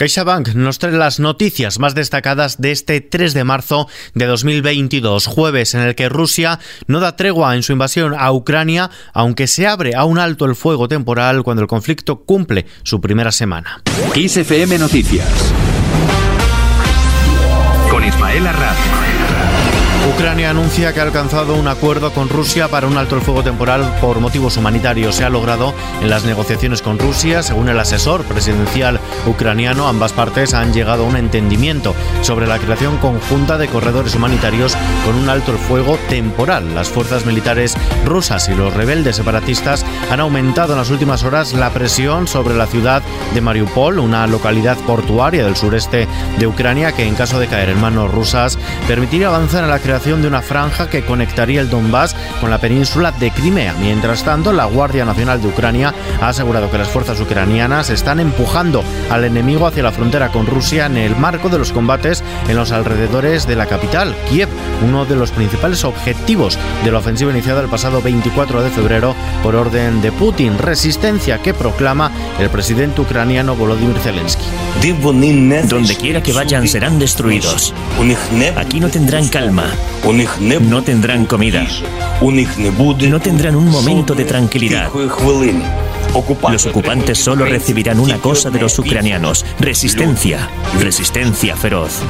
CaixaBank nos trae las noticias más destacadas de este 3 de marzo de 2022, jueves en el que Rusia no da tregua en su invasión a Ucrania, aunque se abre a un alto el fuego temporal cuando el conflicto cumple su primera semana. Noticias con Ismael. Ucrania anuncia que ha alcanzado un acuerdo con Rusia para un alto el fuego temporal por motivos humanitarios. Se ha logrado en las negociaciones con Rusia. Según el asesor presidencial ucraniano, ambas partes han llegado a un entendimiento sobre la creación conjunta de corredores humanitarios con un alto el fuego temporal. Las fuerzas militares rusas y los rebeldes separatistas han aumentado en las últimas horas la presión sobre la ciudad de Mariupol, una localidad portuaria del sureste de Ucrania que en caso de caer en manos rusas permitiría avanzar en la creación creación de una franja que conectaría el Donbass con la península de Crimea. Mientras tanto, la Guardia Nacional de Ucrania ha asegurado que las fuerzas ucranianas están empujando al enemigo hacia la frontera con Rusia en el marco de los combates en los alrededores de la capital, Kiev, uno de los principales objetivos de la ofensiva iniciada el pasado 24 de febrero por orden de Putin, resistencia que proclama el presidente ucraniano Volodymyr Zelensky. Donde quiera que vayan serán destruidos. Aquí no tendrán calma. No tendrán comida. No tendrán un momento de tranquilidad. Los ocupantes solo recibirán una cosa de los ucranianos, resistencia, resistencia feroz.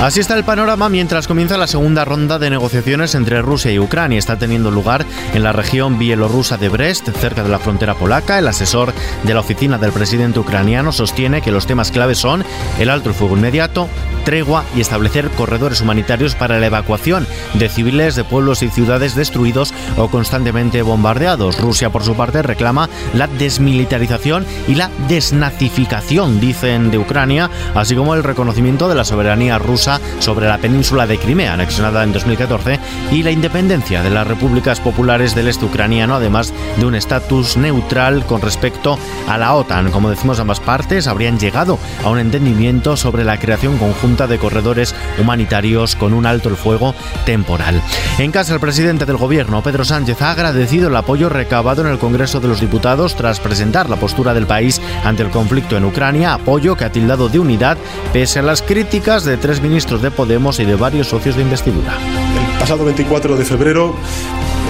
Así está el panorama mientras comienza la segunda ronda de negociaciones entre Rusia y Ucrania. Está teniendo lugar en la región bielorrusa de Brest, cerca de la frontera polaca. El asesor de la oficina del presidente ucraniano sostiene que los temas claves son el alto el fuego inmediato, tregua y establecer corredores humanitarios para la evacuación de civiles de pueblos y ciudades destruidos o constantemente bombardeados. Rusia, por su parte, reclama la desmilitarización y la desnazificación, dicen, de Ucrania, así como el reconocimiento de la soberanía rusa sobre la península de Crimea, anexionada en 2014, y la independencia de las repúblicas populares del este ucraniano, además de un estatus neutral con respecto a la OTAN. Como decimos, ambas partes habrían llegado a un entendimiento sobre la creación conjunta de corredores humanitarios con un alto el fuego temporal. En casa, el presidente del gobierno, Pedro Sánchez, ha agradecido el apoyo recabado en el Congreso de los Diputados tras presentar la postura del país ante el conflicto en Ucrania, apoyo que ha tildado de unidad pese a las críticas de tres ministros de Podemos y de varios socios de investidura. El pasado 24 de febrero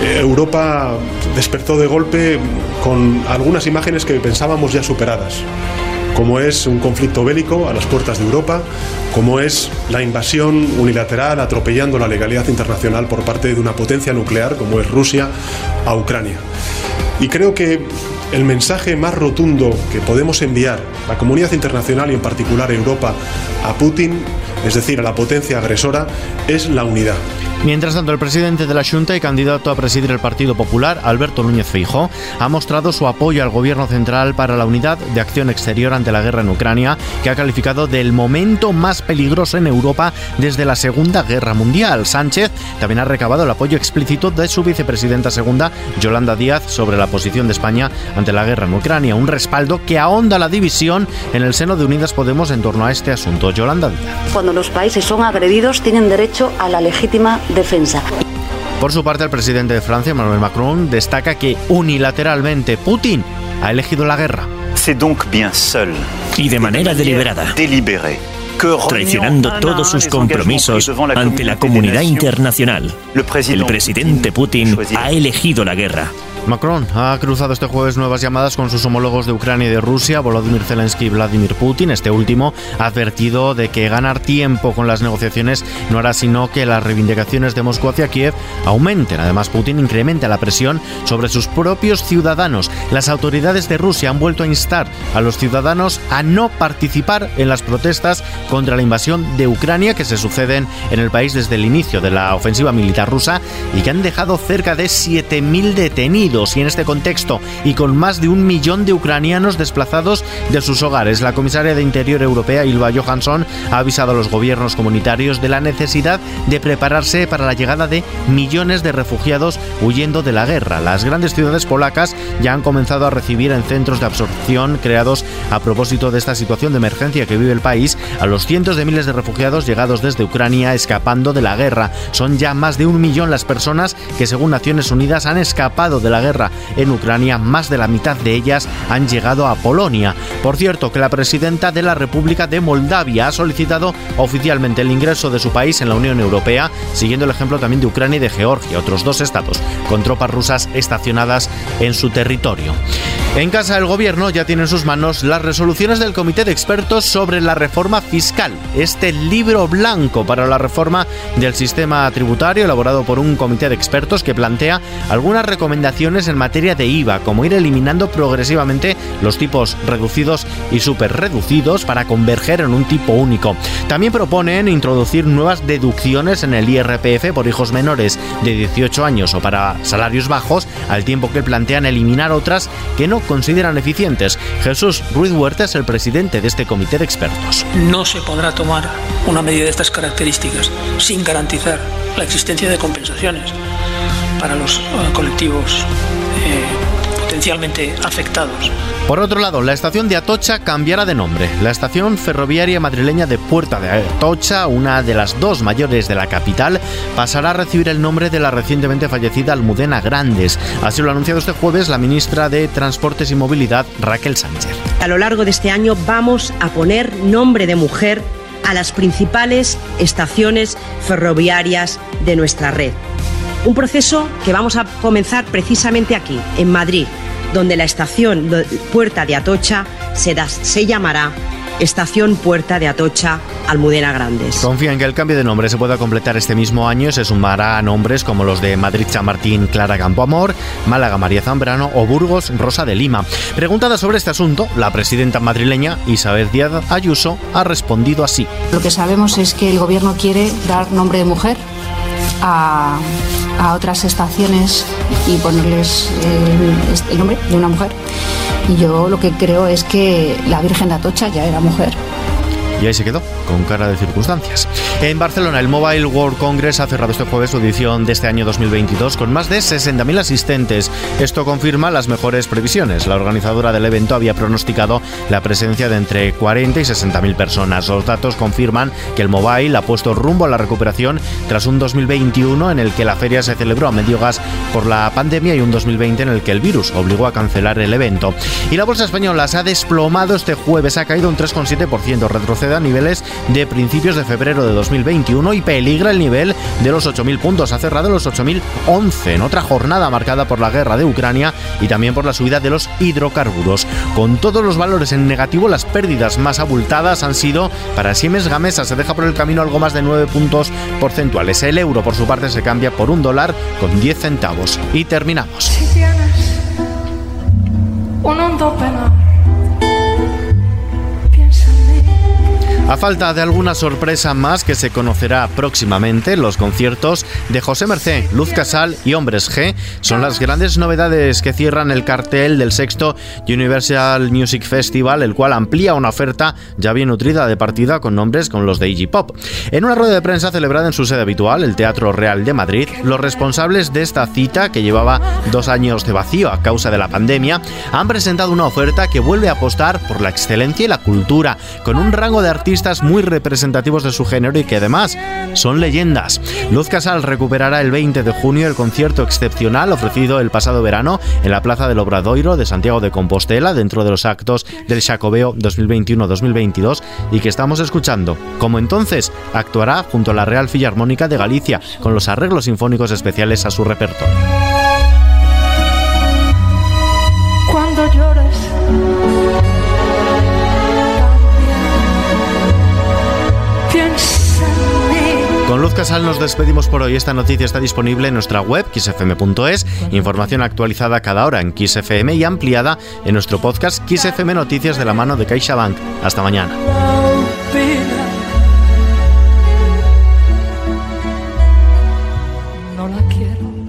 eh, Europa despertó de golpe con algunas imágenes que pensábamos ya superadas como es un conflicto bélico a las puertas de Europa, como es la invasión unilateral atropellando la legalidad internacional por parte de una potencia nuclear como es Rusia a Ucrania. Y creo que el mensaje más rotundo que podemos enviar a la comunidad internacional y en particular a Europa a Putin, es decir, a la potencia agresora, es la unidad. Mientras tanto, el presidente de la Junta y candidato a presidir el Partido Popular, Alberto Núñez Feijó, ha mostrado su apoyo al gobierno central para la unidad de acción exterior ante la guerra en Ucrania, que ha calificado del momento más peligroso en Europa desde la Segunda Guerra Mundial. Sánchez también ha recabado el apoyo explícito de su vicepresidenta segunda, Yolanda Díaz, sobre la posición de España ante la guerra en Ucrania, un respaldo que ahonda la división en el seno de Unidas Podemos en torno a este asunto. Yolanda Díaz. Cuando los países son agredidos, tienen derecho a la legítima defensa. Por su parte, el presidente de Francia, Emmanuel Macron, destaca que unilateralmente Putin ha elegido la guerra. Y de manera deliberada traicionando todos sus compromisos ante la comunidad internacional. El presidente Putin ha elegido la guerra. Macron ha cruzado este jueves nuevas llamadas con sus homólogos de Ucrania y de Rusia, Volodymyr Zelensky y Vladimir Putin. Este último ha advertido de que ganar tiempo con las negociaciones no hará sino que las reivindicaciones de Moscú hacia Kiev aumenten. Además, Putin incrementa la presión sobre sus propios ciudadanos. Las autoridades de Rusia han vuelto a instar a los ciudadanos a no participar en las protestas contra la invasión de Ucrania que se suceden en el país desde el inicio de la ofensiva militar rusa y que han dejado cerca de 7.000 detenidos y en este contexto y con más de un millón de ucranianos desplazados de sus hogares. La comisaria de Interior Europea, Ilva Johansson, ha avisado a los gobiernos comunitarios de la necesidad de prepararse para la llegada de millones de refugiados huyendo de la guerra. Las grandes ciudades polacas ya han comenzado a recibir en centros de absorción creados a propósito de esta situación de emergencia que vive el país a los cientos de miles de refugiados llegados desde Ucrania escapando de la guerra. Son ya más de un millón las personas que según Naciones Unidas han escapado de la en Ucrania, más de la mitad de ellas han llegado a Polonia. Por cierto, que la presidenta de la República de Moldavia ha solicitado oficialmente el ingreso de su país en la Unión Europea, siguiendo el ejemplo también de Ucrania y de Georgia, otros dos estados con tropas rusas estacionadas en su territorio. En casa del gobierno ya tiene en sus manos las resoluciones del Comité de Expertos sobre la reforma fiscal, este libro blanco para la reforma del sistema tributario elaborado por un comité de expertos que plantea algunas recomendaciones en materia de IVA, como ir eliminando progresivamente los tipos reducidos y superreducidos para converger en un tipo único. También proponen introducir nuevas deducciones en el IRPF por hijos menores de 18 años o para salarios bajos, al tiempo que plantean eliminar otras que no consideran eficientes. Jesús Ruiz Huerta es el presidente de este comité de expertos. No se podrá tomar una medida de estas características sin garantizar la existencia de compensaciones para los eh, colectivos potencialmente afectados por otro lado, la estación de Atocha cambiará de nombre. La estación ferroviaria madrileña de Puerta de Atocha, una de las dos mayores de la capital, pasará a recibir el nombre de la recientemente fallecida Almudena Grandes. Así lo ha anunciado este jueves la ministra de Transportes y Movilidad, Raquel Sánchez. A lo largo de este año vamos a poner nombre de mujer a las principales estaciones ferroviarias de nuestra red. Un proceso que vamos a comenzar precisamente aquí, en Madrid donde la estación Puerta de Atocha se, se llamará Estación Puerta de Atocha Almudena Grandes. Confía en que el cambio de nombre se pueda completar este mismo año y se sumará a nombres como los de Madrid Chamartín Clara Campoamor, Málaga María Zambrano o Burgos Rosa de Lima. Preguntada sobre este asunto, la presidenta madrileña Isabel Díaz Ayuso ha respondido así. Lo que sabemos es que el gobierno quiere dar nombre de mujer a, otras estaciones y ponerles eh, el nombre de una mujer. Y yo lo que creo es que la Virgen de Atocha ya era mujer y ahí se quedó, con cara de circunstancias. En Barcelona, el Mobile World Congress ha cerrado este jueves su edición de este año 2022 con más de 60.000 asistentes. Esto confirma las mejores previsiones. La organizadora del evento había pronosticado la presencia de entre 40 y 60.000 personas. Los datos confirman que el Mobile ha puesto rumbo a la recuperación tras un 2021 en el que la feria se celebró a medio gas por la pandemia y un 2020 en el que el virus obligó a cancelar el evento. Y la bolsa española se ha desplomado este jueves, ha caído un 3,7%, retrocede a niveles de principios de febrero de 2021 y peligra el nivel de los 8.000 puntos. Ha cerrado los 8.011 en otra jornada marcada por la guerra de Ucrania y también por la subida de los hidrocarburos. Con todos los valores en negativo, las pérdidas más abultadas han sido para Siemens Gamesa. Se deja por el camino algo más de 9 puntos porcentuales. El euro, por su parte, se cambia por un dólar con 10 centavos. Y terminamos. un A falta de alguna sorpresa más que se conocerá próximamente, los conciertos de José Mercé, Luz Casal y Hombres G son las grandes novedades que cierran el cartel del sexto Universal Music Festival, el cual amplía una oferta ya bien nutrida de partida con nombres como los de Iggy Pop. En una rueda de prensa celebrada en su sede habitual, el Teatro Real de Madrid, los responsables de esta cita, que llevaba dos años de vacío a causa de la pandemia, han presentado una oferta que vuelve a apostar por la excelencia y la cultura, con un rango de artistas muy representativos de su género y que además son leyendas. Luz Casal recuperará el 20 de junio el concierto excepcional ofrecido el pasado verano en la Plaza del Obradoiro de Santiago de Compostela dentro de los actos del Chacobeo 2021-2022 y que estamos escuchando. Como entonces, actuará junto a la Real Filarmónica de Galicia con los arreglos sinfónicos especiales a su repertorio. Con Luz Casal nos despedimos por hoy. Esta noticia está disponible en nuestra web xfm.es, información actualizada cada hora en XFM y ampliada en nuestro podcast XFM Noticias de la mano de CaixaBank. Hasta mañana. No la quiero.